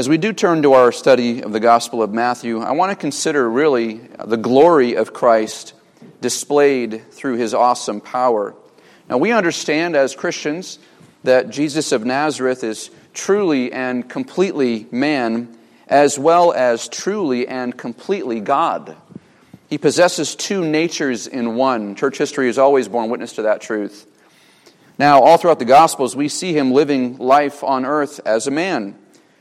As we do turn to our study of the Gospel of Matthew, I want to consider really the glory of Christ displayed through his awesome power. Now, we understand as Christians that Jesus of Nazareth is truly and completely man, as well as truly and completely God. He possesses two natures in one. Church history has always borne witness to that truth. Now, all throughout the Gospels, we see him living life on earth as a man.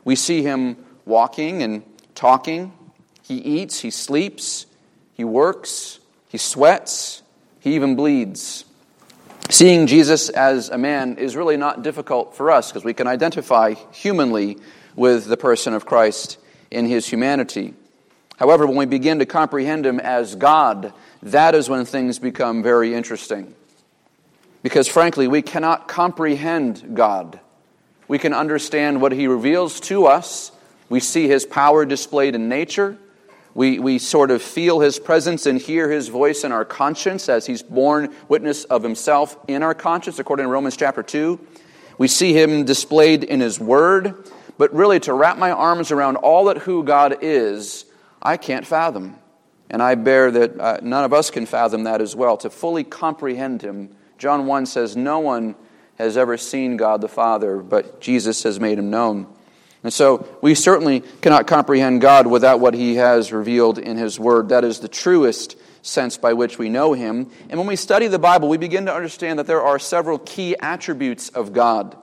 We see him walking and talking. He eats, he sleeps, he works, he sweats, he even bleeds. Seeing Jesus as a man is really not difficult for us because we can identify humanly with the person of Christ in his humanity. However, when we begin to comprehend him as God, that is when things become very interesting. Because frankly, we cannot comprehend God. We can understand what he reveals to us. We see his power displayed in nature. We, we sort of feel his presence and hear his voice in our conscience as he's borne witness of himself in our conscience, according to Romans chapter 2. We see him displayed in his word. But really, to wrap my arms around all that who God is, I can't fathom. And I bear that uh, none of us can fathom that as well. To fully comprehend him, John 1 says, No one has ever seen God the Father, but Jesus has made him known. And so we certainly cannot comprehend God without what he has revealed in his word. That is the truest sense by which we know him. And when we study the Bible, we begin to understand that there are several key attributes of God.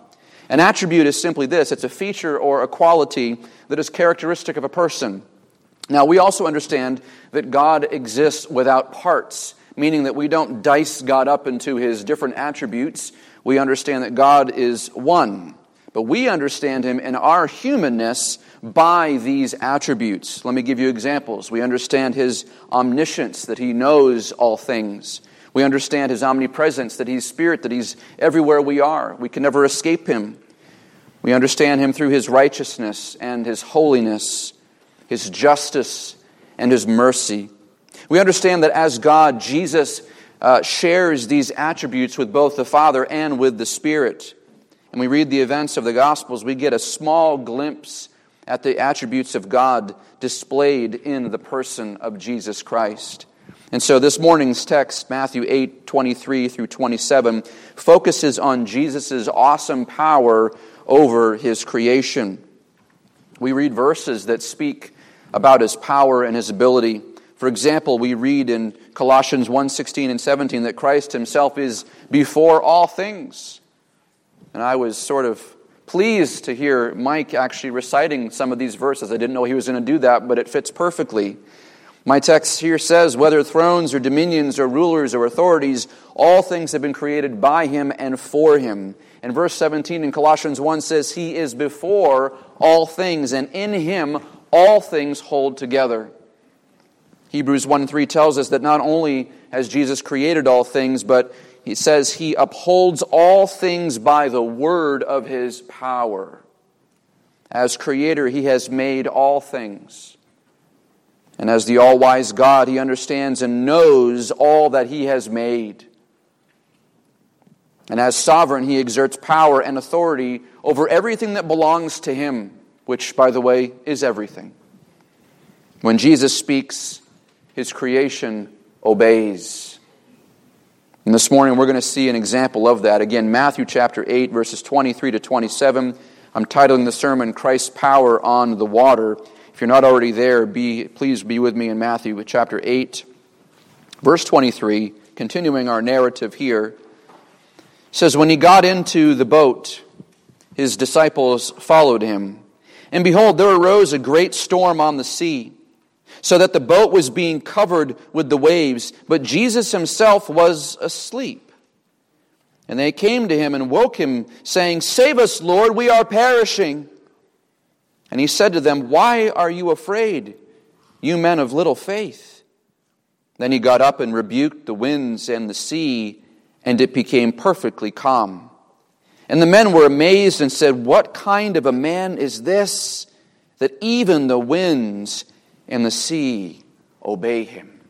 An attribute is simply this it's a feature or a quality that is characteristic of a person. Now, we also understand that God exists without parts, meaning that we don't dice God up into his different attributes we understand that God is one. But we understand him in our humanness by these attributes. Let me give you examples. We understand his omniscience, that he knows all things. We understand his omnipresence, that he's spirit, that he's everywhere we are. We can never escape him. We understand him through his righteousness and his holiness, his justice and his mercy. We understand that as God, Jesus uh, shares these attributes with both the Father and with the Spirit. And we read the events of the Gospels, we get a small glimpse at the attributes of God displayed in the person of Jesus Christ. And so this morning's text, Matthew 8, 23 through 27, focuses on Jesus' awesome power over his creation. We read verses that speak about his power and his ability. For example, we read in Colossians 1:16 and 17 that Christ himself is before all things. And I was sort of pleased to hear Mike actually reciting some of these verses. I didn't know he was going to do that, but it fits perfectly. My text here says, whether thrones or dominions or rulers or authorities, all things have been created by him and for him. And verse 17 in Colossians 1 says, He is before all things, and in him all things hold together. Hebrews 1 3 tells us that not only has Jesus created all things, but he says he upholds all things by the word of his power. As creator, he has made all things. And as the all wise God, he understands and knows all that he has made. And as sovereign, he exerts power and authority over everything that belongs to him, which, by the way, is everything. When Jesus speaks, his creation obeys. And this morning we're going to see an example of that. Again, Matthew chapter 8, verses 23 to 27. I'm titling the sermon Christ's Power on the Water. If you're not already there, be, please be with me in Matthew chapter 8, verse 23, continuing our narrative here. says, When he got into the boat, his disciples followed him. And behold, there arose a great storm on the sea so that the boat was being covered with the waves, but Jesus himself was asleep. And they came to him and woke him, saying, Save us, Lord, we are perishing. And he said to them, Why are you afraid, you men of little faith? Then he got up and rebuked the winds and the sea, and it became perfectly calm. And the men were amazed and said, What kind of a man is this that even the winds and the sea obey him.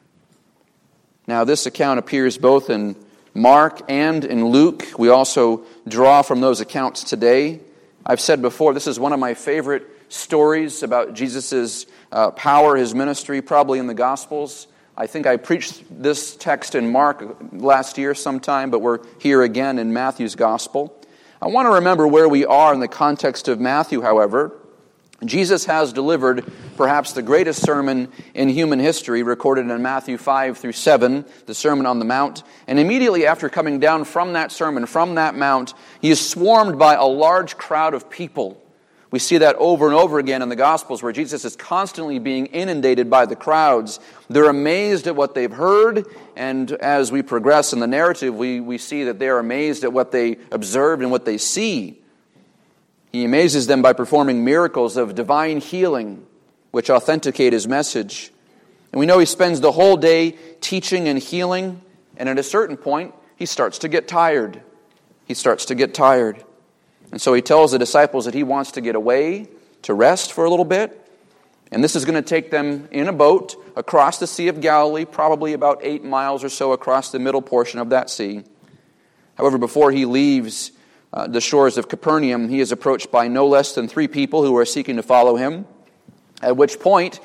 Now, this account appears both in Mark and in Luke. We also draw from those accounts today. I've said before, this is one of my favorite stories about Jesus' uh, power, his ministry, probably in the Gospels. I think I preached this text in Mark last year sometime, but we're here again in Matthew's Gospel. I want to remember where we are in the context of Matthew, however. Jesus has delivered perhaps the greatest sermon in human history, recorded in Matthew 5 through 7, the Sermon on the Mount. And immediately after coming down from that sermon, from that mount, he is swarmed by a large crowd of people we see that over and over again in the Gospels where Jesus is constantly being inundated by the crowds. They're amazed at what they've heard, and as we progress in the narrative, we, we see that they're amazed at what they observed and what they see. He amazes them by performing miracles of divine healing, which authenticate his message. And we know he spends the whole day teaching and healing, and at a certain point, he starts to get tired. He starts to get tired. And so he tells the disciples that he wants to get away to rest for a little bit. And this is going to take them in a boat across the Sea of Galilee, probably about eight miles or so across the middle portion of that sea. However, before he leaves uh, the shores of Capernaum, he is approached by no less than three people who are seeking to follow him. At which point,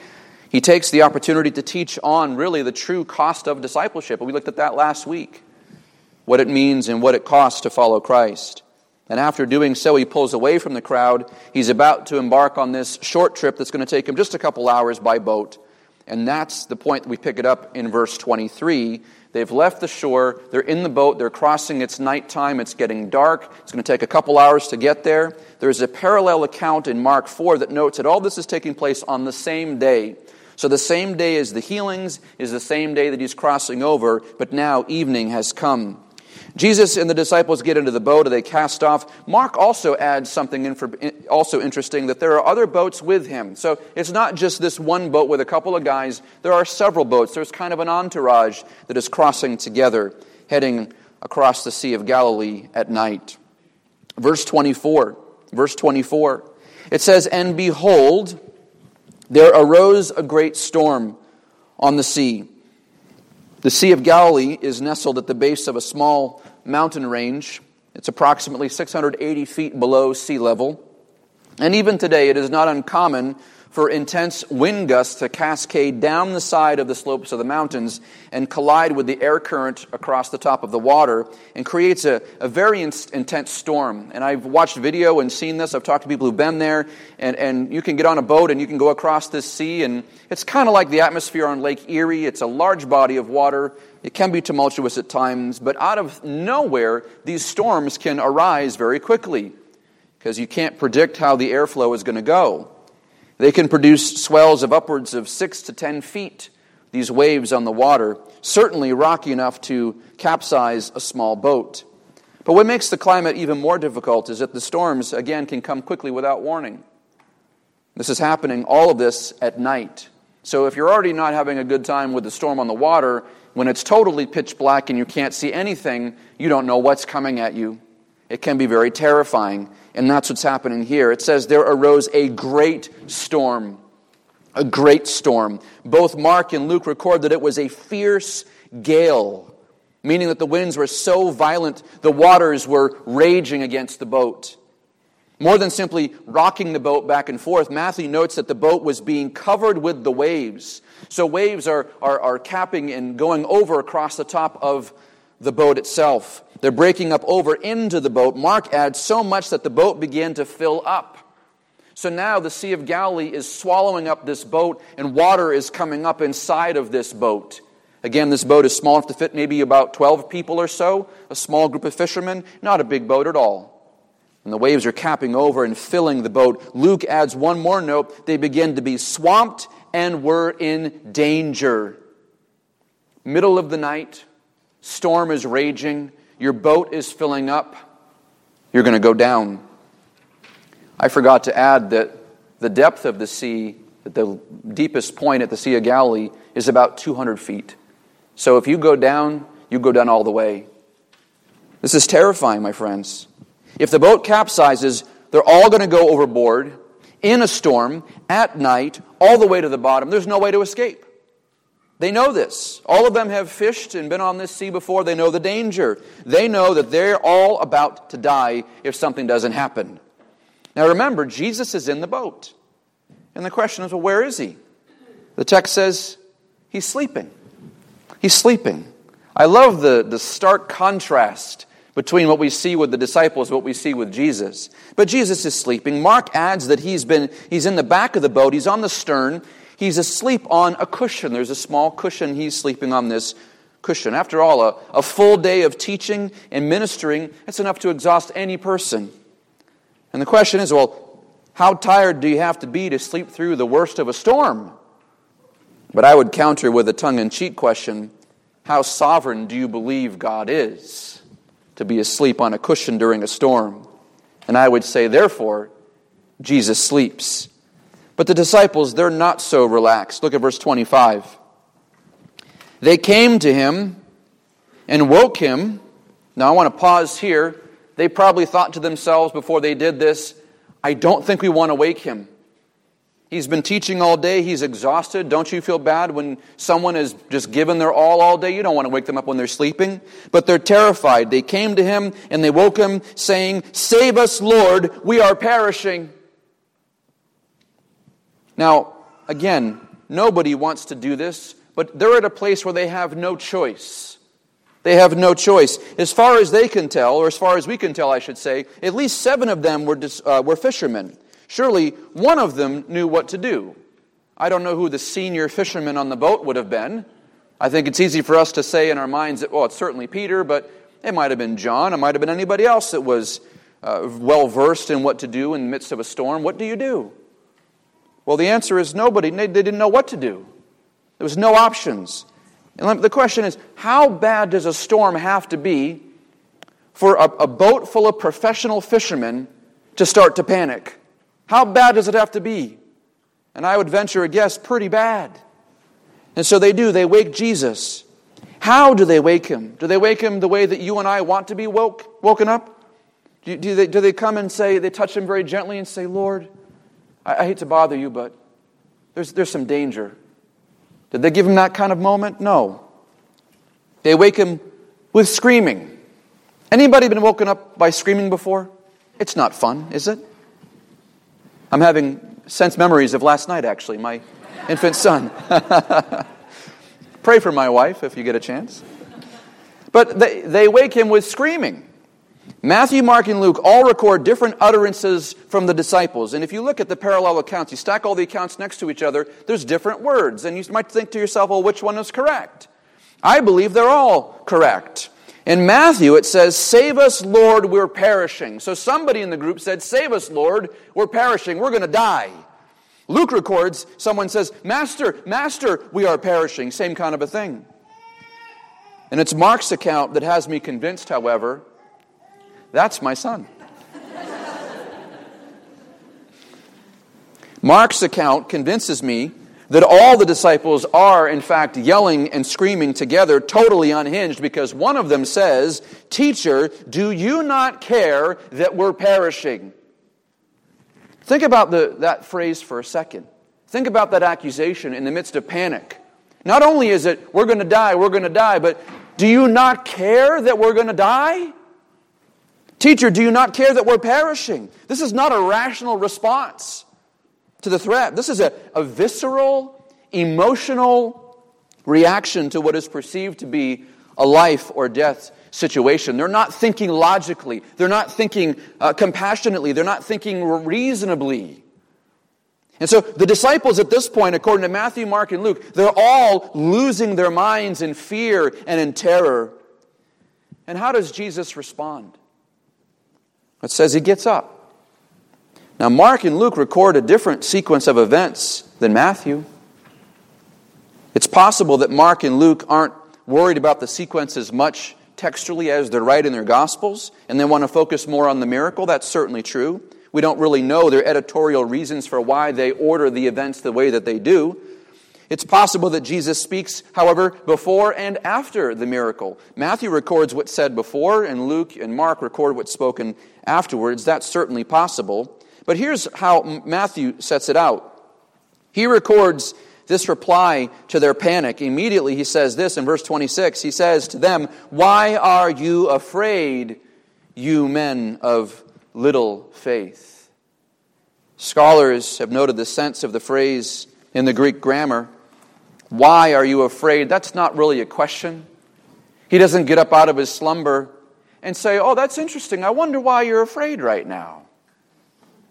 he takes the opportunity to teach on really the true cost of discipleship. And we looked at that last week what it means and what it costs to follow Christ. And after doing so, he pulls away from the crowd. He's about to embark on this short trip that's going to take him just a couple hours by boat. And that's the point that we pick it up in verse 23. They've left the shore, they're in the boat, they're crossing, it's nighttime, it's getting dark, it's going to take a couple hours to get there. There's a parallel account in Mark 4 that notes that all this is taking place on the same day. So the same day as the healings is the same day that he's crossing over, but now evening has come. Jesus and the disciples get into the boat, and they cast off. Mark also adds something also interesting that there are other boats with him. So it's not just this one boat with a couple of guys, there are several boats. There's kind of an entourage that is crossing together, heading across the Sea of Galilee at night. Verse 24. Verse 24. It says, And behold, there arose a great storm on the sea the Sea of Galilee is nestled at the base of a small mountain range. It's approximately 680 feet below sea level. And even today, it is not uncommon for intense wind gusts to cascade down the side of the slopes of the mountains and collide with the air current across the top of the water and creates a, a very in- intense storm. And I've watched video and seen this. I've talked to people who've been there, and, and you can get on a boat and you can go across this sea, and it's kind of like the atmosphere on Lake Erie. It's a large body of water. It can be tumultuous at times, but out of nowhere, these storms can arise very quickly because you can't predict how the airflow is going to go. They can produce swells of upwards of six to ten feet, these waves on the water, certainly rocky enough to capsize a small boat. But what makes the climate even more difficult is that the storms, again, can come quickly without warning. This is happening, all of this at night. So if you're already not having a good time with the storm on the water, when it's totally pitch black and you can't see anything, you don't know what's coming at you. It can be very terrifying. And that's what's happening here. It says, There arose a great storm. A great storm. Both Mark and Luke record that it was a fierce gale, meaning that the winds were so violent the waters were raging against the boat. More than simply rocking the boat back and forth, Matthew notes that the boat was being covered with the waves. So waves are, are, are capping and going over across the top of the boat itself. They're breaking up over into the boat. Mark adds so much that the boat began to fill up. So now the Sea of Galilee is swallowing up this boat, and water is coming up inside of this boat. Again, this boat is small enough to fit maybe about 12 people or so, a small group of fishermen, not a big boat at all. And the waves are capping over and filling the boat. Luke adds one more note. They begin to be swamped and were in danger. Middle of the night, storm is raging, your boat is filling up, you're going to go down. I forgot to add that the depth of the sea, at the deepest point at the Sea of Galilee, is about 200 feet. So if you go down, you go down all the way. This is terrifying, my friends. If the boat capsizes, they're all going to go overboard in a storm at night, all the way to the bottom. There's no way to escape. They know this. All of them have fished and been on this sea before. They know the danger. They know that they're all about to die if something doesn't happen. Now remember, Jesus is in the boat. And the question is, well, where is he? The text says he's sleeping. He's sleeping. I love the, the stark contrast between what we see with the disciples and what we see with Jesus. But Jesus is sleeping. Mark adds that he's been he's in the back of the boat, he's on the stern, he's asleep on a cushion. There's a small cushion, he's sleeping on this cushion. After all, a, a full day of teaching and ministering, that's enough to exhaust any person. And the question is, well, how tired do you have to be to sleep through the worst of a storm? But I would counter with a tongue in cheek question How sovereign do you believe God is to be asleep on a cushion during a storm? And I would say, therefore, Jesus sleeps. But the disciples, they're not so relaxed. Look at verse 25. They came to him and woke him. Now I want to pause here. They probably thought to themselves before they did this, I don't think we want to wake him. He's been teaching all day. He's exhausted. Don't you feel bad when someone has just given their all all day? You don't want to wake them up when they're sleeping. But they're terrified. They came to him and they woke him, saying, Save us, Lord, we are perishing. Now, again, nobody wants to do this, but they're at a place where they have no choice. They have no choice. As far as they can tell, or as far as we can tell, I should say, at least seven of them were, uh, were fishermen. Surely one of them knew what to do. I don't know who the senior fisherman on the boat would have been. I think it's easy for us to say in our minds that, well, it's certainly Peter, but it might have been John. It might have been anybody else that was uh, well versed in what to do in the midst of a storm. What do you do? Well, the answer is nobody. They didn't know what to do. There was no options. And the question is how bad does a storm have to be for a, a boat full of professional fishermen to start to panic? How bad does it have to be? And I would venture a guess pretty bad. And so they do, they wake Jesus. How do they wake him? Do they wake him the way that you and I want to be woke, woken up? Do, do, they, do they come and say, they touch him very gently and say, Lord, I, I hate to bother you, but there's, there's some danger. Did they give him that kind of moment? No. They wake him with screaming. Anybody been woken up by screaming before? It's not fun, is it? I'm having sense memories of last night, actually, my infant son. Pray for my wife if you get a chance. But they, they wake him with screaming. Matthew, Mark, and Luke all record different utterances from the disciples. And if you look at the parallel accounts, you stack all the accounts next to each other, there's different words. And you might think to yourself, well, which one is correct? I believe they're all correct. In Matthew, it says, Save us, Lord, we're perishing. So somebody in the group said, Save us, Lord, we're perishing, we're going to die. Luke records, someone says, Master, Master, we are perishing. Same kind of a thing. And it's Mark's account that has me convinced, however, that's my son. Mark's account convinces me that all the disciples are, in fact, yelling and screaming together, totally unhinged, because one of them says, Teacher, do you not care that we're perishing? Think about the, that phrase for a second. Think about that accusation in the midst of panic. Not only is it, we're going to die, we're going to die, but do you not care that we're going to die? Teacher, do you not care that we're perishing? This is not a rational response to the threat. This is a, a visceral, emotional reaction to what is perceived to be a life or death situation. They're not thinking logically, they're not thinking uh, compassionately, they're not thinking reasonably. And so the disciples at this point, according to Matthew, Mark, and Luke, they're all losing their minds in fear and in terror. And how does Jesus respond? It says he gets up. Now, Mark and Luke record a different sequence of events than Matthew. It's possible that Mark and Luke aren't worried about the sequence as much textually as they're writing their Gospels, and they want to focus more on the miracle. That's certainly true. We don't really know their editorial reasons for why they order the events the way that they do. It's possible that Jesus speaks, however, before and after the miracle. Matthew records what's said before, and Luke and Mark record what's spoken afterwards. That's certainly possible. But here's how Matthew sets it out. He records this reply to their panic. Immediately, he says this in verse 26. He says to them, Why are you afraid, you men of little faith? Scholars have noted the sense of the phrase in the Greek grammar. Why are you afraid? That's not really a question. He doesn't get up out of his slumber and say, Oh, that's interesting. I wonder why you're afraid right now.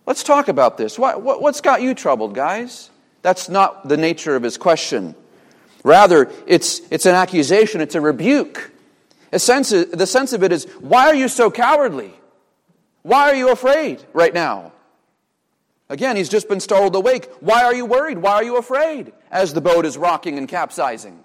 Let's talk about this. What, what, what's got you troubled, guys? That's not the nature of his question. Rather, it's, it's an accusation, it's a rebuke. A sense, the sense of it is, why are you so cowardly? Why are you afraid right now? Again, he's just been startled awake. Why are you worried? Why are you afraid? As the boat is rocking and capsizing.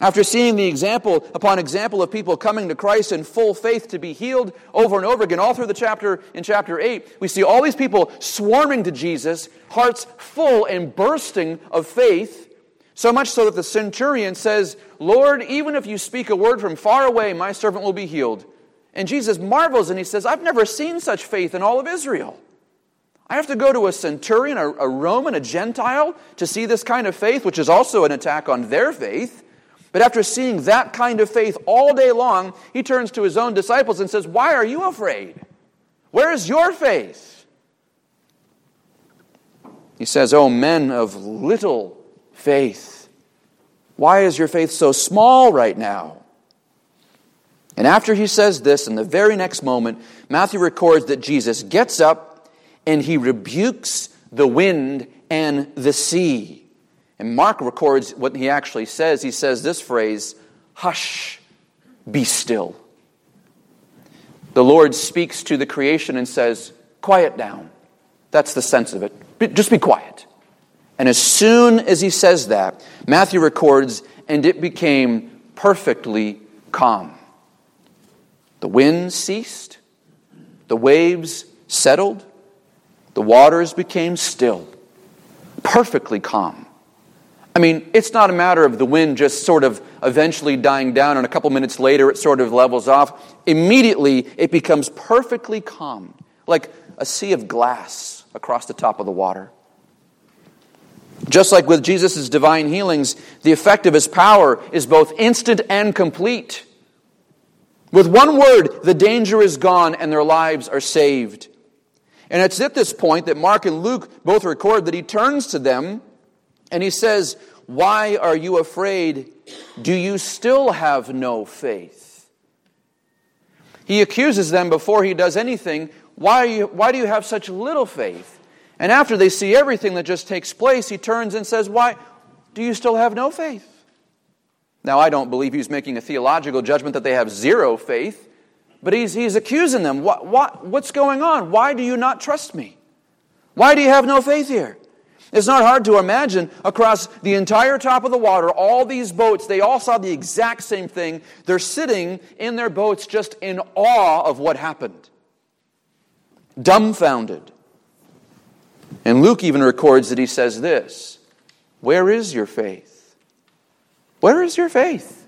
After seeing the example upon example of people coming to Christ in full faith to be healed over and over again, all through the chapter in chapter 8, we see all these people swarming to Jesus, hearts full and bursting of faith, so much so that the centurion says, Lord, even if you speak a word from far away, my servant will be healed. And Jesus marvels and he says, I've never seen such faith in all of Israel. I have to go to a centurion, a, a Roman, a Gentile, to see this kind of faith, which is also an attack on their faith. But after seeing that kind of faith all day long, he turns to his own disciples and says, Why are you afraid? Where is your faith? He says, Oh, men of little faith, why is your faith so small right now? And after he says this, in the very next moment, Matthew records that Jesus gets up and he rebukes the wind and the sea. And Mark records what he actually says. He says this phrase, Hush, be still. The Lord speaks to the creation and says, Quiet down. That's the sense of it. Just be quiet. And as soon as he says that, Matthew records, and it became perfectly calm. The wind ceased, the waves settled, the waters became still, perfectly calm. I mean, it's not a matter of the wind just sort of eventually dying down and a couple minutes later it sort of levels off. Immediately it becomes perfectly calm, like a sea of glass across the top of the water. Just like with Jesus' divine healings, the effect of his power is both instant and complete. With one word, the danger is gone and their lives are saved. And it's at this point that Mark and Luke both record that he turns to them and he says, Why are you afraid? Do you still have no faith? He accuses them before he does anything. Why, you, why do you have such little faith? And after they see everything that just takes place, he turns and says, Why do you still have no faith? Now, I don't believe he's making a theological judgment that they have zero faith, but he's, he's accusing them. What, what, what's going on? Why do you not trust me? Why do you have no faith here? It's not hard to imagine across the entire top of the water, all these boats, they all saw the exact same thing. They're sitting in their boats just in awe of what happened, dumbfounded. And Luke even records that he says this Where is your faith? Where is your faith?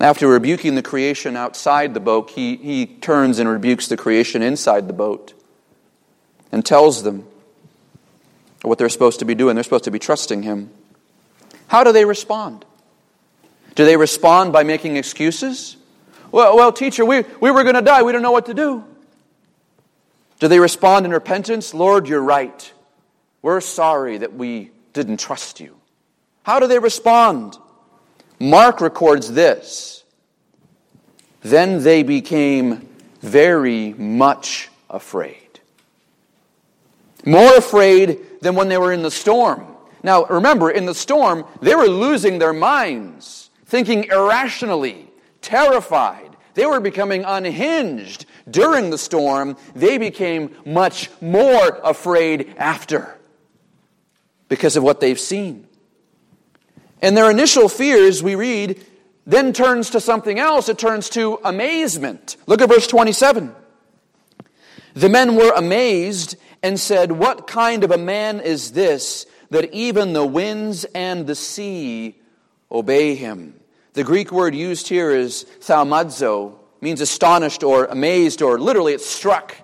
After rebuking the creation outside the boat, he, he turns and rebukes the creation inside the boat and tells them what they're supposed to be doing. They're supposed to be trusting Him. How do they respond? Do they respond by making excuses? Well, well teacher, we, we were going to die. We don't know what to do. Do they respond in repentance? Lord, you're right. We're sorry that we didn't trust you. How do they respond? Mark records this. Then they became very much afraid. More afraid than when they were in the storm. Now, remember, in the storm, they were losing their minds, thinking irrationally, terrified. They were becoming unhinged during the storm. They became much more afraid after because of what they've seen. And their initial fears, we read, then turns to something else. It turns to amazement. Look at verse 27. The men were amazed and said, What kind of a man is this that even the winds and the sea obey him? The Greek word used here is thaumazo, means astonished or amazed, or literally it's struck.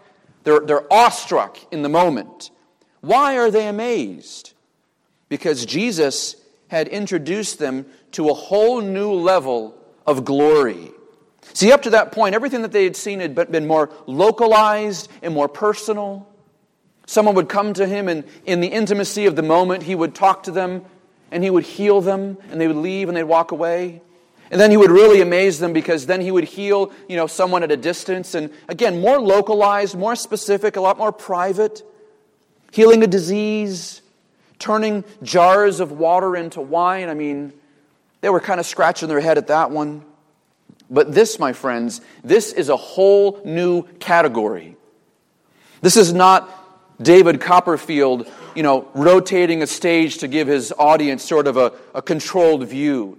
They're, they're awestruck in the moment. Why are they amazed? Because Jesus had introduced them to a whole new level of glory. See, up to that point, everything that they had seen had been more localized and more personal. Someone would come to him, and in the intimacy of the moment, he would talk to them, and he would heal them, and they would leave and they'd walk away. And then he would really amaze them because then he would heal, you know, someone at a distance. And again, more localized, more specific, a lot more private. Healing a disease, turning jars of water into wine. I mean, they were kind of scratching their head at that one. But this, my friends, this is a whole new category. This is not David Copperfield, you know, rotating a stage to give his audience sort of a, a controlled view.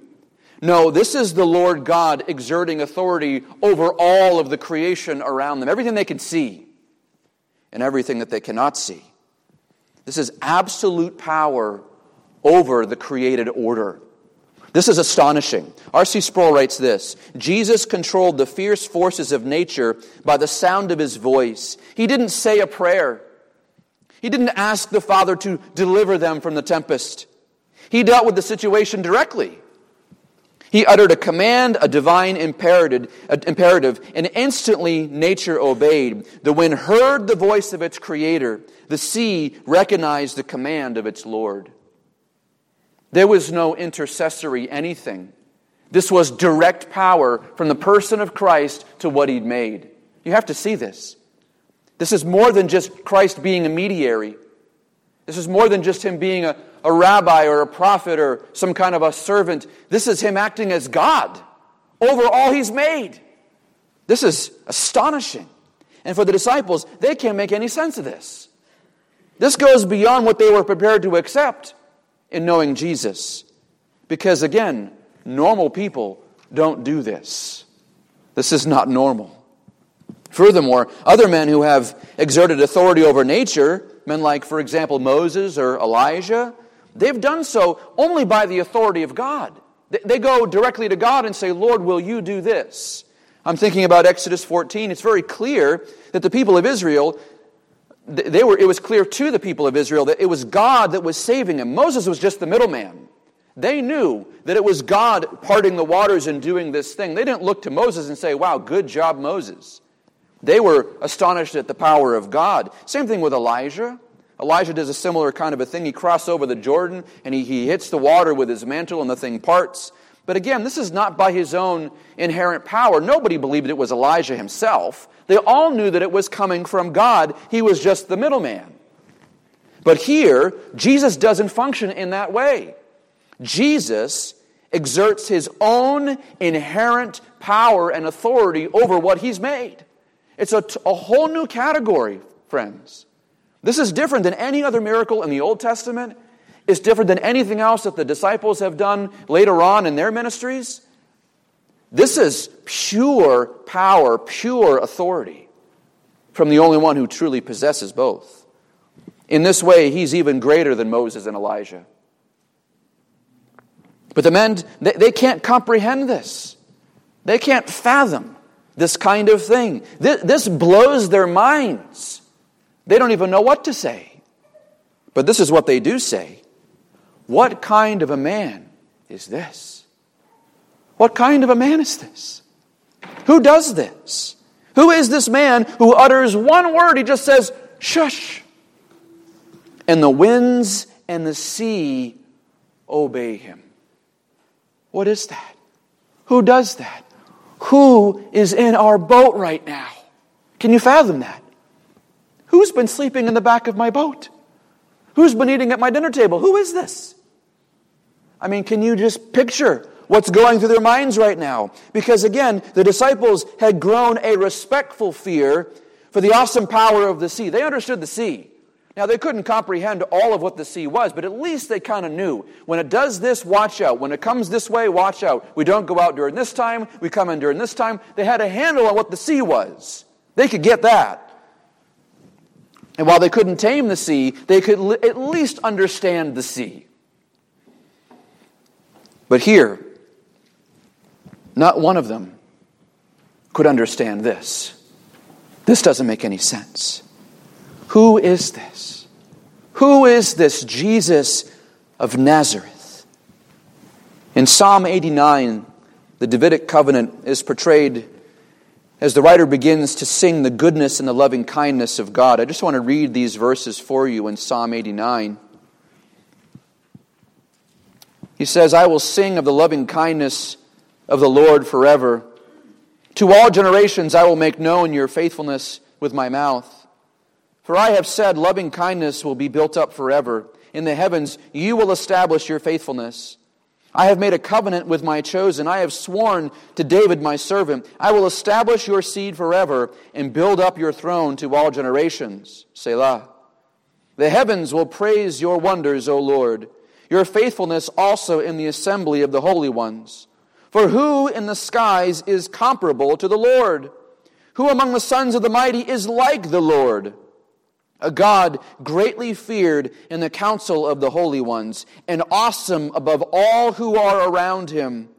No, this is the Lord God exerting authority over all of the creation around them, everything they can see and everything that they cannot see. This is absolute power over the created order. This is astonishing. R.C. Sproul writes this Jesus controlled the fierce forces of nature by the sound of his voice. He didn't say a prayer, he didn't ask the Father to deliver them from the tempest. He dealt with the situation directly. He uttered a command, a divine imperative, and instantly nature obeyed. The wind heard the voice of its creator. The sea recognized the command of its Lord. There was no intercessory anything. This was direct power from the person of Christ to what he'd made. You have to see this. This is more than just Christ being a mediator. This is more than just him being a, a rabbi or a prophet or some kind of a servant. This is him acting as God over all he's made. This is astonishing. And for the disciples, they can't make any sense of this. This goes beyond what they were prepared to accept in knowing Jesus. Because again, normal people don't do this. This is not normal. Furthermore, other men who have exerted authority over nature, men like, for example, Moses or Elijah, they've done so only by the authority of God. They go directly to God and say, Lord, will you do this? I'm thinking about Exodus 14. It's very clear that the people of Israel they were, it was clear to the people of Israel that it was God that was saving them. Moses was just the middleman. They knew that it was God parting the waters and doing this thing. They didn't look to Moses and say, Wow, good job, Moses. They were astonished at the power of God. Same thing with Elijah. Elijah does a similar kind of a thing. He crosses over the Jordan and he, he hits the water with his mantle and the thing parts. But again, this is not by his own inherent power. Nobody believed it was Elijah himself. They all knew that it was coming from God. He was just the middleman. But here, Jesus doesn't function in that way. Jesus exerts his own inherent power and authority over what he's made. It's a, a whole new category, friends. This is different than any other miracle in the Old Testament. It's different than anything else that the disciples have done later on in their ministries. This is pure power, pure authority from the only one who truly possesses both. In this way, he's even greater than Moses and Elijah. But the men, they, can't comprehend this. They can't fathom this kind of thing. This blows their minds. They don't even know what to say. But this is what they do say What kind of a man is this? What kind of a man is this? Who does this? Who is this man who utters one word? He just says, shush. And the winds and the sea obey him. What is that? Who does that? Who is in our boat right now? Can you fathom that? Who's been sleeping in the back of my boat? Who's been eating at my dinner table? Who is this? I mean, can you just picture what's going through their minds right now. Because again, the disciples had grown a respectful fear for the awesome power of the sea. They understood the sea. Now, they couldn't comprehend all of what the sea was, but at least they kind of knew. When it does this, watch out. When it comes this way, watch out. We don't go out during this time, we come in during this time. They had a handle on what the sea was. They could get that. And while they couldn't tame the sea, they could at least understand the sea. But here, not one of them could understand this. This doesn't make any sense. Who is this? Who is this Jesus of Nazareth? In Psalm 89, the Davidic covenant is portrayed as the writer begins to sing the goodness and the loving kindness of God, I just want to read these verses for you in Psalm 89. He says, I will sing of the loving kindness of the Lord forever. To all generations I will make known your faithfulness with my mouth. For I have said, loving kindness will be built up forever. In the heavens you will establish your faithfulness. I have made a covenant with my chosen. I have sworn to David my servant. I will establish your seed forever and build up your throne to all generations. Selah. The heavens will praise your wonders, O Lord, your faithfulness also in the assembly of the holy ones. For who in the skies is comparable to the Lord? Who among the sons of the mighty is like the Lord? A God greatly feared in the council of the holy ones, and awesome above all who are around him.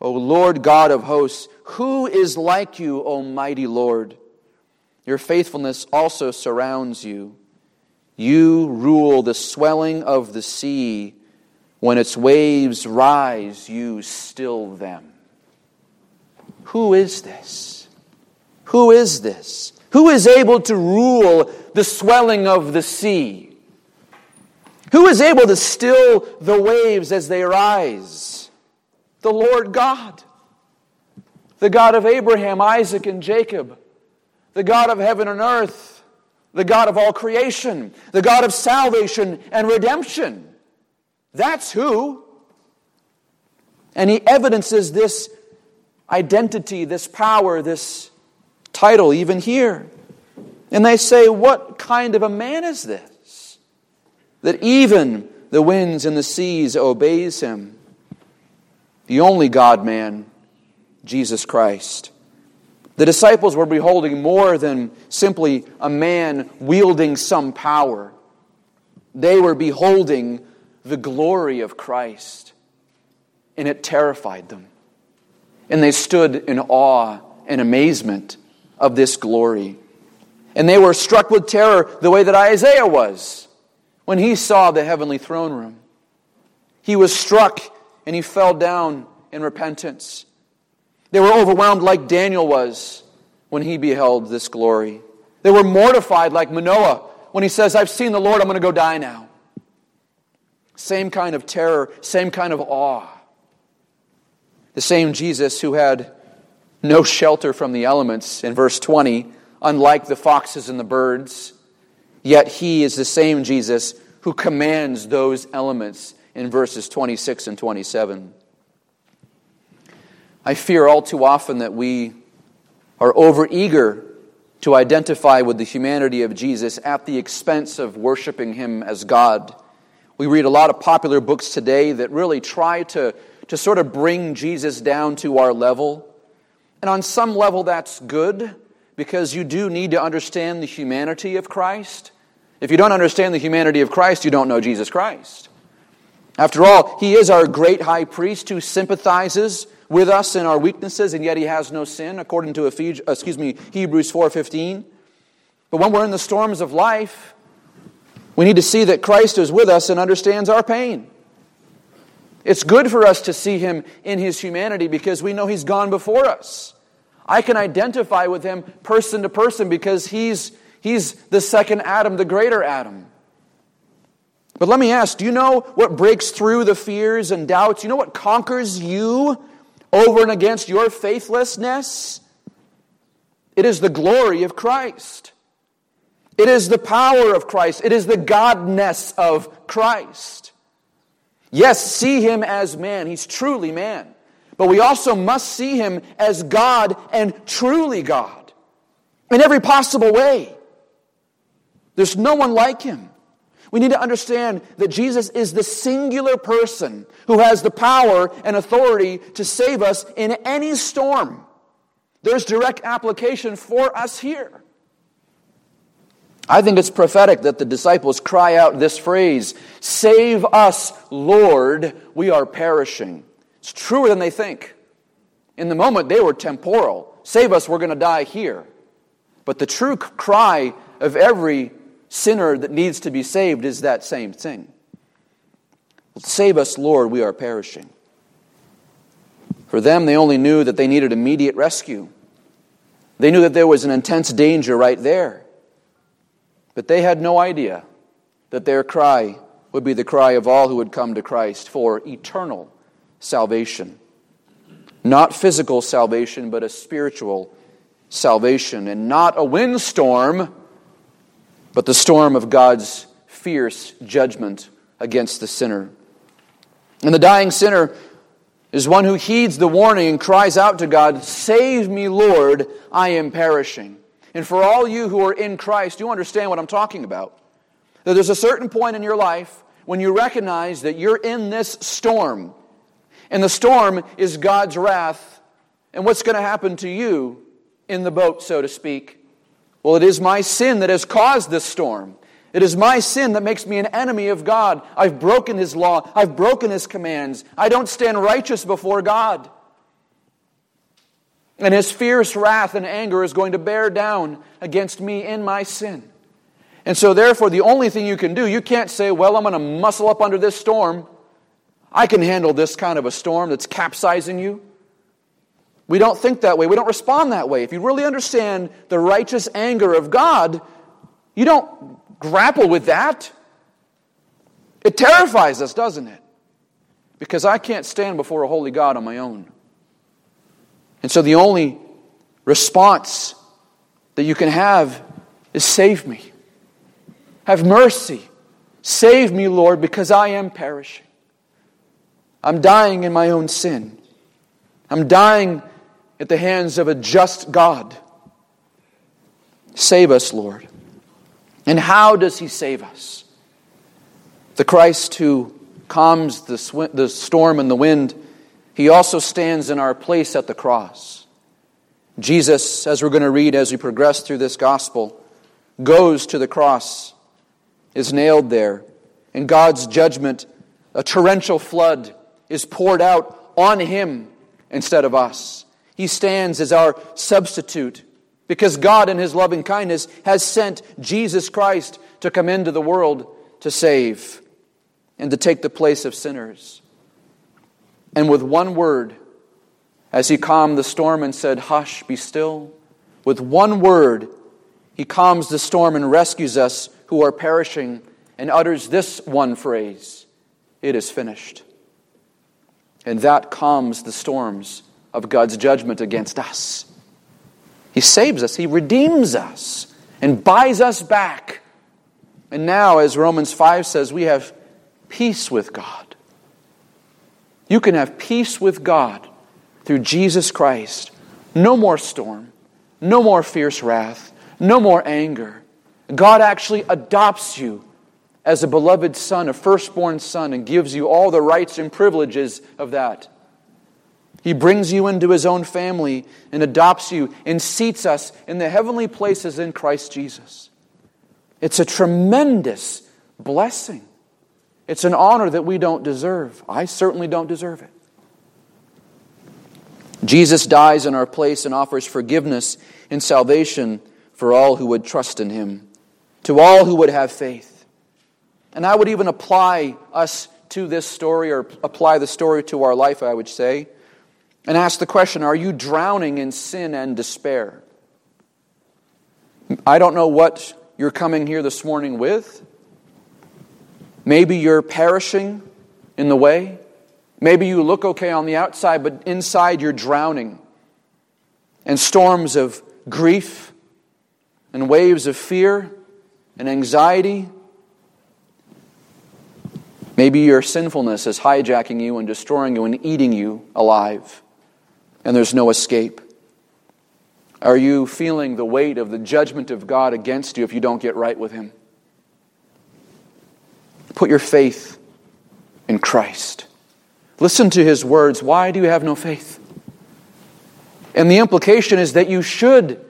O Lord God of hosts, who is like you, O mighty Lord? Your faithfulness also surrounds you. You rule the swelling of the sea. When its waves rise, you still them. Who is this? Who is this? Who is able to rule the swelling of the sea? Who is able to still the waves as they rise? The Lord God, the God of Abraham, Isaac, and Jacob, the God of heaven and earth, the God of all creation, the God of salvation and redemption. That's who. And he evidences this identity, this power, this title even here. And they say, What kind of a man is this? That even the winds and the seas obeys him. The only God man, Jesus Christ. The disciples were beholding more than simply a man wielding some power. They were beholding the glory of Christ, and it terrified them. And they stood in awe and amazement of this glory. And they were struck with terror the way that Isaiah was when he saw the heavenly throne room. He was struck and he fell down in repentance. They were overwhelmed like Daniel was when he beheld this glory. They were mortified like Manoah when he says, I've seen the Lord, I'm going to go die now. Same kind of terror, same kind of awe. The same Jesus who had no shelter from the elements in verse 20, unlike the foxes and the birds. Yet he is the same Jesus who commands those elements in verses 26 and 27. I fear all too often that we are overeager to identify with the humanity of Jesus at the expense of worshiping him as God. We read a lot of popular books today that really try to, to sort of bring Jesus down to our level. And on some level, that's good because you do need to understand the humanity of Christ. If you don't understand the humanity of Christ, you don't know Jesus Christ. After all, he is our great high priest who sympathizes with us in our weaknesses and yet he has no sin according to Ephesians, excuse me, Hebrews 4:15. But when we're in the storms of life, we need to see that Christ is with us and understands our pain. It's good for us to see him in his humanity because we know he's gone before us. I can identify with him person to person because he's, he's the second Adam, the greater Adam. But let me ask do you know what breaks through the fears and doubts? You know what conquers you over and against your faithlessness? It is the glory of Christ. It is the power of Christ. It is the godness of Christ. Yes, see him as man. He's truly man. But we also must see him as God and truly God in every possible way. There's no one like him. We need to understand that Jesus is the singular person who has the power and authority to save us in any storm. There's direct application for us here. I think it's prophetic that the disciples cry out this phrase Save us, Lord, we are perishing. It's truer than they think. In the moment, they were temporal. Save us, we're going to die here. But the true cry of every sinner that needs to be saved is that same thing Save us, Lord, we are perishing. For them, they only knew that they needed immediate rescue. They knew that there was an intense danger right there. But they had no idea that their cry would be the cry of all who would come to Christ for eternal salvation. Not physical salvation, but a spiritual salvation. And not a windstorm, but the storm of God's fierce judgment against the sinner. And the dying sinner is one who heeds the warning and cries out to God, Save me, Lord, I am perishing. And for all you who are in Christ, you understand what I'm talking about. That there's a certain point in your life when you recognize that you're in this storm. And the storm is God's wrath. And what's going to happen to you in the boat, so to speak? Well, it is my sin that has caused this storm. It is my sin that makes me an enemy of God. I've broken His law. I've broken His commands. I don't stand righteous before God. And His fierce wrath and anger is going to bear down against me in my sin. And so, therefore, the only thing you can do, you can't say, well, I'm going to muscle up under this storm. I can handle this kind of a storm that's capsizing you. We don't think that way. We don't respond that way. If you really understand the righteous anger of God, you don't grapple with that. It terrifies us, doesn't it? Because I can't stand before a holy God on my own. And so the only response that you can have is save me. Have mercy. Save me, Lord, because I am perishing. I'm dying in my own sin. I'm dying at the hands of a just God. Save us, Lord. And how does He save us? The Christ who calms the, sw- the storm and the wind, He also stands in our place at the cross. Jesus, as we're going to read as we progress through this gospel, goes to the cross, is nailed there, and God's judgment, a torrential flood, is poured out on Him instead of us. He stands as our substitute because God, in His loving kindness, has sent Jesus Christ to come into the world to save and to take the place of sinners. And with one word, as He calmed the storm and said, Hush, be still, with one word, He calms the storm and rescues us who are perishing and utters this one phrase It is finished. And that calms the storms of God's judgment against us. He saves us, He redeems us, and buys us back. And now, as Romans 5 says, we have peace with God. You can have peace with God through Jesus Christ. No more storm, no more fierce wrath, no more anger. God actually adopts you as a beloved son, a firstborn son, and gives you all the rights and privileges of that. He brings you into his own family and adopts you and seats us in the heavenly places in Christ Jesus. It's a tremendous blessing. It's an honor that we don't deserve. I certainly don't deserve it. Jesus dies in our place and offers forgiveness and salvation for all who would trust in him, to all who would have faith. And I would even apply us to this story or apply the story to our life, I would say and ask the question Are you drowning in sin and despair? I don't know what you're coming here this morning with. Maybe you're perishing in the way. Maybe you look okay on the outside, but inside you're drowning. And storms of grief and waves of fear and anxiety. Maybe your sinfulness is hijacking you and destroying you and eating you alive and there's no escape? Are you feeling the weight of the judgment of God against you if you don't get right with Him? Put your faith in Christ. Listen to His words. Why do you have no faith? And the implication is that you should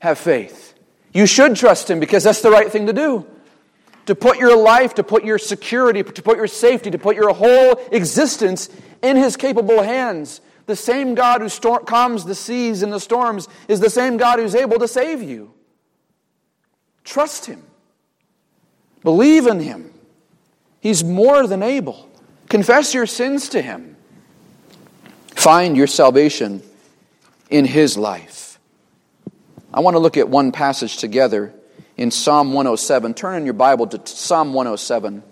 have faith. You should trust Him because that's the right thing to do. To put your life, to put your security, to put your safety, to put your whole existence in His capable hands. The same God who calms the seas and the storms is the same God who's able to save you. Trust Him. Believe in Him. He's more than able. Confess your sins to Him. Find your salvation in His life. I want to look at one passage together in Psalm 107. Turn in your Bible to Psalm 107.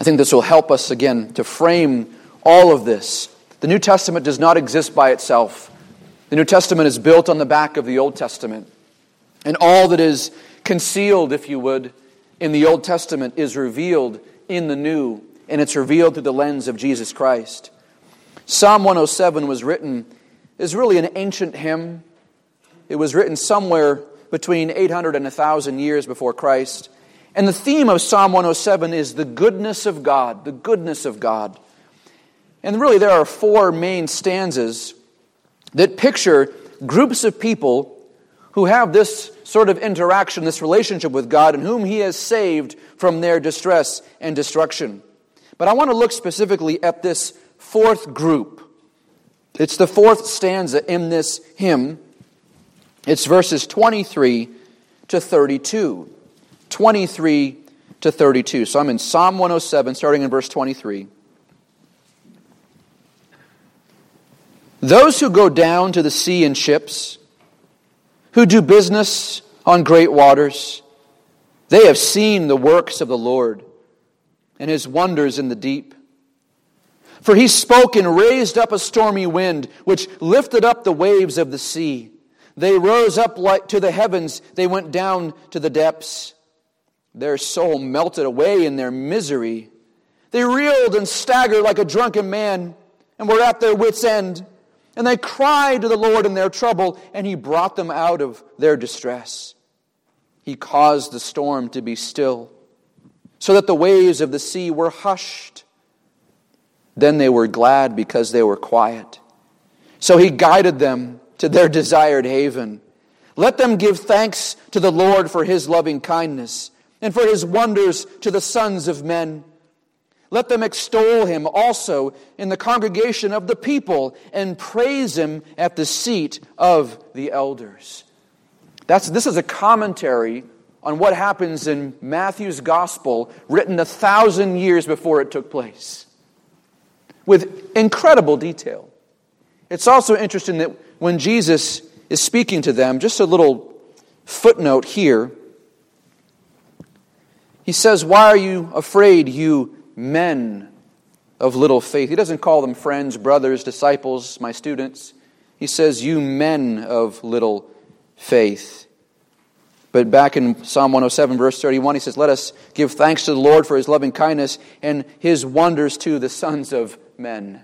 I think this will help us again to frame all of this. The New Testament does not exist by itself. The New Testament is built on the back of the Old Testament. And all that is concealed, if you would, in the Old Testament is revealed in the New, and it's revealed through the lens of Jesus Christ. Psalm 107 was written, is really an ancient hymn. It was written somewhere between 800 and 1,000 years before Christ. And the theme of Psalm 107 is the goodness of God, the goodness of God. And really, there are four main stanzas that picture groups of people who have this sort of interaction, this relationship with God, and whom He has saved from their distress and destruction. But I want to look specifically at this fourth group. It's the fourth stanza in this hymn. It's verses 23 to 32. 23 to 32. So I'm in Psalm 107, starting in verse 23. Those who go down to the sea in ships, who do business on great waters, they have seen the works of the Lord and his wonders in the deep. For he spoke and raised up a stormy wind, which lifted up the waves of the sea. They rose up like to the heavens, they went down to the depths. Their soul melted away in their misery. They reeled and staggered like a drunken man, and were at their wits' end. And they cried to the Lord in their trouble, and he brought them out of their distress. He caused the storm to be still, so that the waves of the sea were hushed. Then they were glad because they were quiet. So he guided them to their desired haven. Let them give thanks to the Lord for his loving kindness and for his wonders to the sons of men. Let them extol him also in the congregation of the people and praise him at the seat of the elders. That's, this is a commentary on what happens in Matthew's gospel, written a thousand years before it took place with incredible detail. It's also interesting that when Jesus is speaking to them, just a little footnote here, he says, Why are you afraid, you men of little faith? He doesn't call them friends, brothers, disciples, my students. He says, You men of little faith. But back in Psalm 107, verse 31, he says, Let us give thanks to the Lord for his loving kindness and his wonders to the sons of men.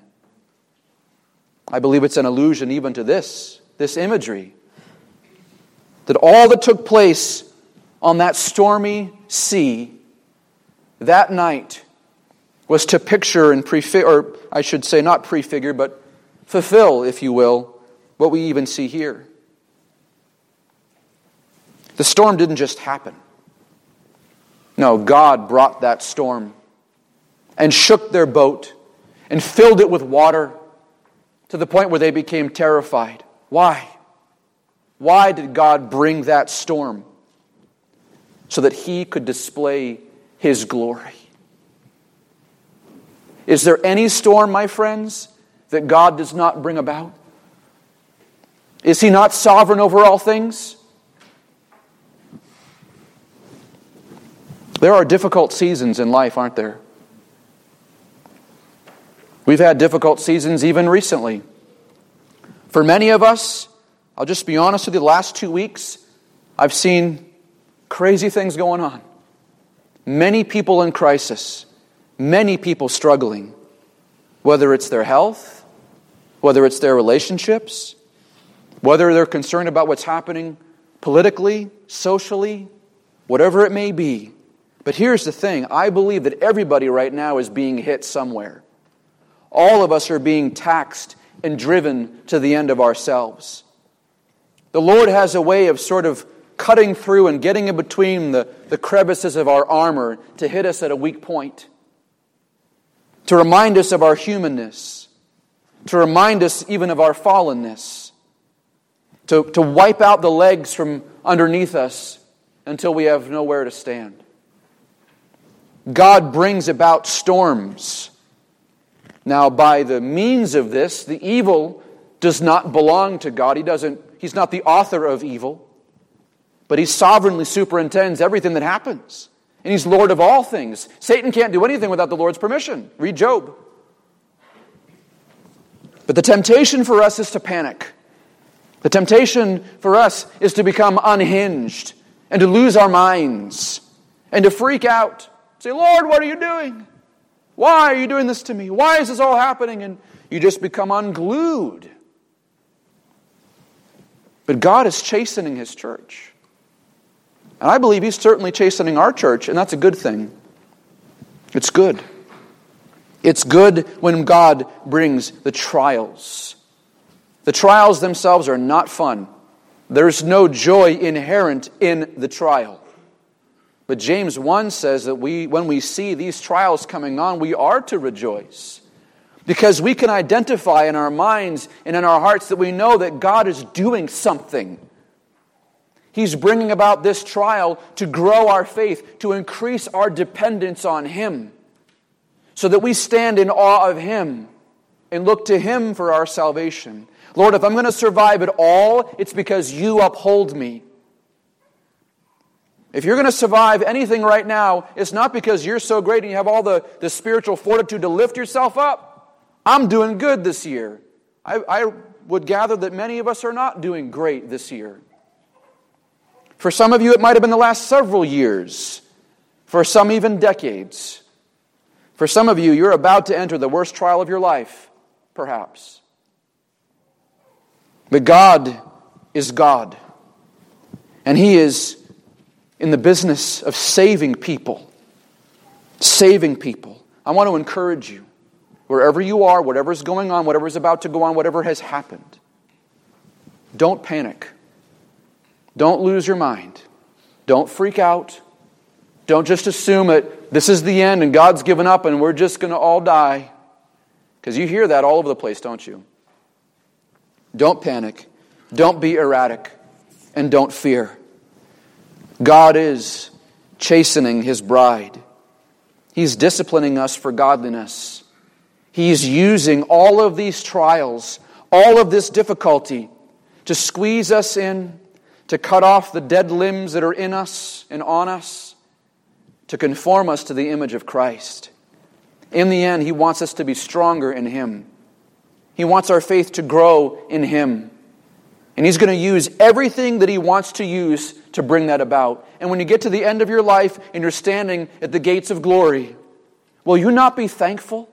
I believe it's an allusion even to this, this imagery. That all that took place on that stormy sea that night was to picture and prefigure, or I should say, not prefigure, but fulfill, if you will, what we even see here. The storm didn't just happen. No, God brought that storm and shook their boat and filled it with water to the point where they became terrified. Why? Why did God bring that storm? So that He could display His glory. Is there any storm, my friends, that God does not bring about? Is He not sovereign over all things? There are difficult seasons in life, aren't there? We've had difficult seasons even recently. For many of us, I'll just be honest with you, the last two weeks, I've seen crazy things going on. Many people in crisis, many people struggling, whether it's their health, whether it's their relationships, whether they're concerned about what's happening politically, socially, whatever it may be. But here's the thing I believe that everybody right now is being hit somewhere. All of us are being taxed and driven to the end of ourselves. The Lord has a way of sort of cutting through and getting in between the, the crevices of our armor to hit us at a weak point, to remind us of our humanness, to remind us even of our fallenness, to, to wipe out the legs from underneath us until we have nowhere to stand. God brings about storms now, by the means of this, the evil does not belong to God. He doesn't, he's not the author of evil, but he sovereignly superintends everything that happens. And he's Lord of all things. Satan can't do anything without the Lord's permission. Read Job. But the temptation for us is to panic. The temptation for us is to become unhinged and to lose our minds and to freak out. Say, Lord, what are you doing? Why are you doing this to me? Why is this all happening? And you just become unglued. But God is chastening His church. And I believe He's certainly chastening our church, and that's a good thing. It's good. It's good when God brings the trials. The trials themselves are not fun. There's no joy inherent in the trial. But James 1 says that we, when we see these trials coming on, we are to rejoice. Because we can identify in our minds and in our hearts that we know that God is doing something. He's bringing about this trial to grow our faith, to increase our dependence on Him, so that we stand in awe of Him and look to Him for our salvation. Lord, if I'm going to survive it all, it's because you uphold me. If you're going to survive anything right now, it's not because you're so great and you have all the, the spiritual fortitude to lift yourself up. I'm doing good this year. I, I would gather that many of us are not doing great this year. For some of you, it might have been the last several years. For some, even decades. For some of you, you're about to enter the worst trial of your life, perhaps. But God is God. And He is in the business of saving people. Saving people. I want to encourage you, wherever you are, whatever's going on, whatever's about to go on, whatever has happened, don't panic. Don't lose your mind. Don't freak out. Don't just assume it. this is the end and God's given up and we're just going to all die. Because you hear that all over the place, don't you? Don't panic. Don't be erratic. And don't fear. God is chastening his bride. He's disciplining us for godliness. He's using all of these trials, all of this difficulty to squeeze us in, to cut off the dead limbs that are in us and on us, to conform us to the image of Christ. In the end, He wants us to be stronger in Him. He wants our faith to grow in Him. And He's going to use everything that He wants to use to bring that about. And when you get to the end of your life and you're standing at the gates of glory, will you not be thankful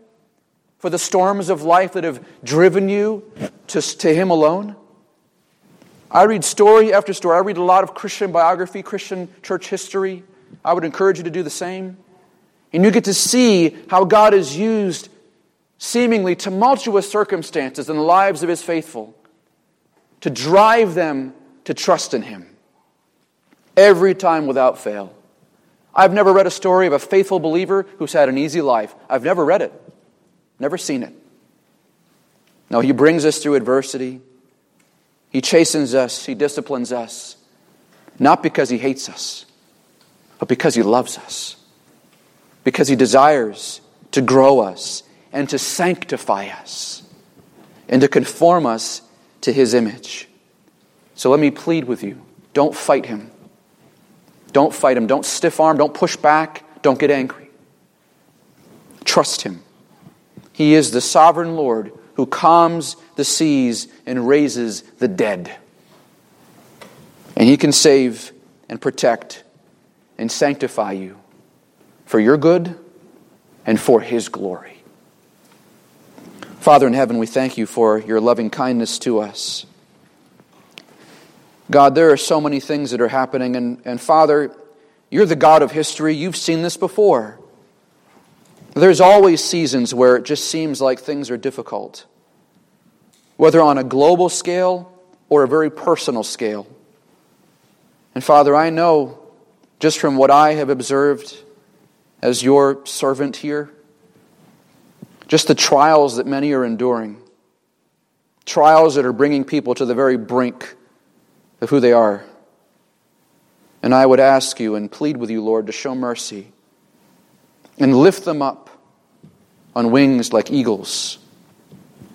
for the storms of life that have driven you to, to Him alone? I read story after story. I read a lot of Christian biography, Christian church history. I would encourage you to do the same. And you get to see how God has used seemingly tumultuous circumstances in the lives of his faithful to drive them to trust in him every time without fail. I've never read a story of a faithful believer who's had an easy life. I've never read it, never seen it. No, he brings us through adversity. He chastens us, he disciplines us, not because he hates us, but because he loves us, because he desires to grow us and to sanctify us and to conform us to his image. So let me plead with you don't fight him. Don't fight him. Don't stiff arm. Don't push back. Don't get angry. Trust him. He is the sovereign Lord who calms the seas and raises the dead. And he can save and protect and sanctify you for your good and for his glory. Father in heaven, we thank you for your loving kindness to us. God, there are so many things that are happening, and, and Father, you're the God of history. You've seen this before. There's always seasons where it just seems like things are difficult, whether on a global scale or a very personal scale. And Father, I know just from what I have observed as your servant here just the trials that many are enduring. Trials that are bringing people to the very brink of who they are. And I would ask you and plead with you, Lord, to show mercy and lift them up on wings like eagles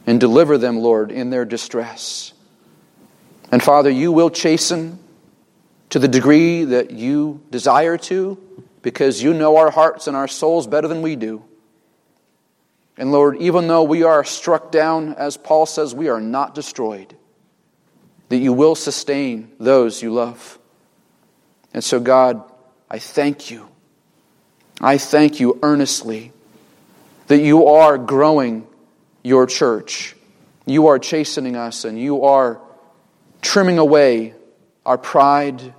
and deliver them, Lord, in their distress. And Father, you will chasten to the degree that you desire to because you know our hearts and our souls better than we do. And Lord, even though we are struck down, as Paul says, we are not destroyed, that you will sustain those you love. And so, God, I thank you. I thank you earnestly that you are growing your church. You are chastening us and you are trimming away our pride,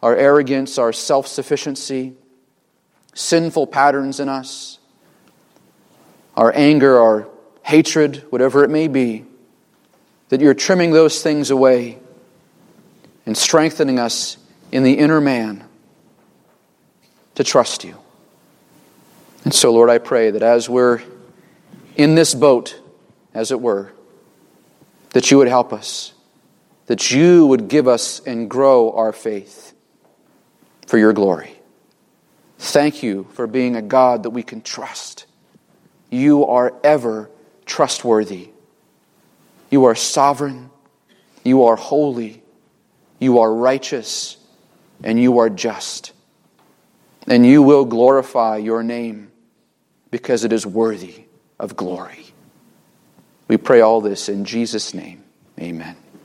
our arrogance, our self sufficiency, sinful patterns in us, our anger, our hatred, whatever it may be, that you're trimming those things away and strengthening us in the inner man to trust you. And so, Lord, I pray that as we're in this boat, as it were, that you would help us, that you would give us and grow our faith for your glory. Thank you for being a God that we can trust. You are ever trustworthy. You are sovereign. You are holy. You are righteous. And you are just. And you will glorify your name because it is worthy of glory. We pray all this in Jesus' name. Amen.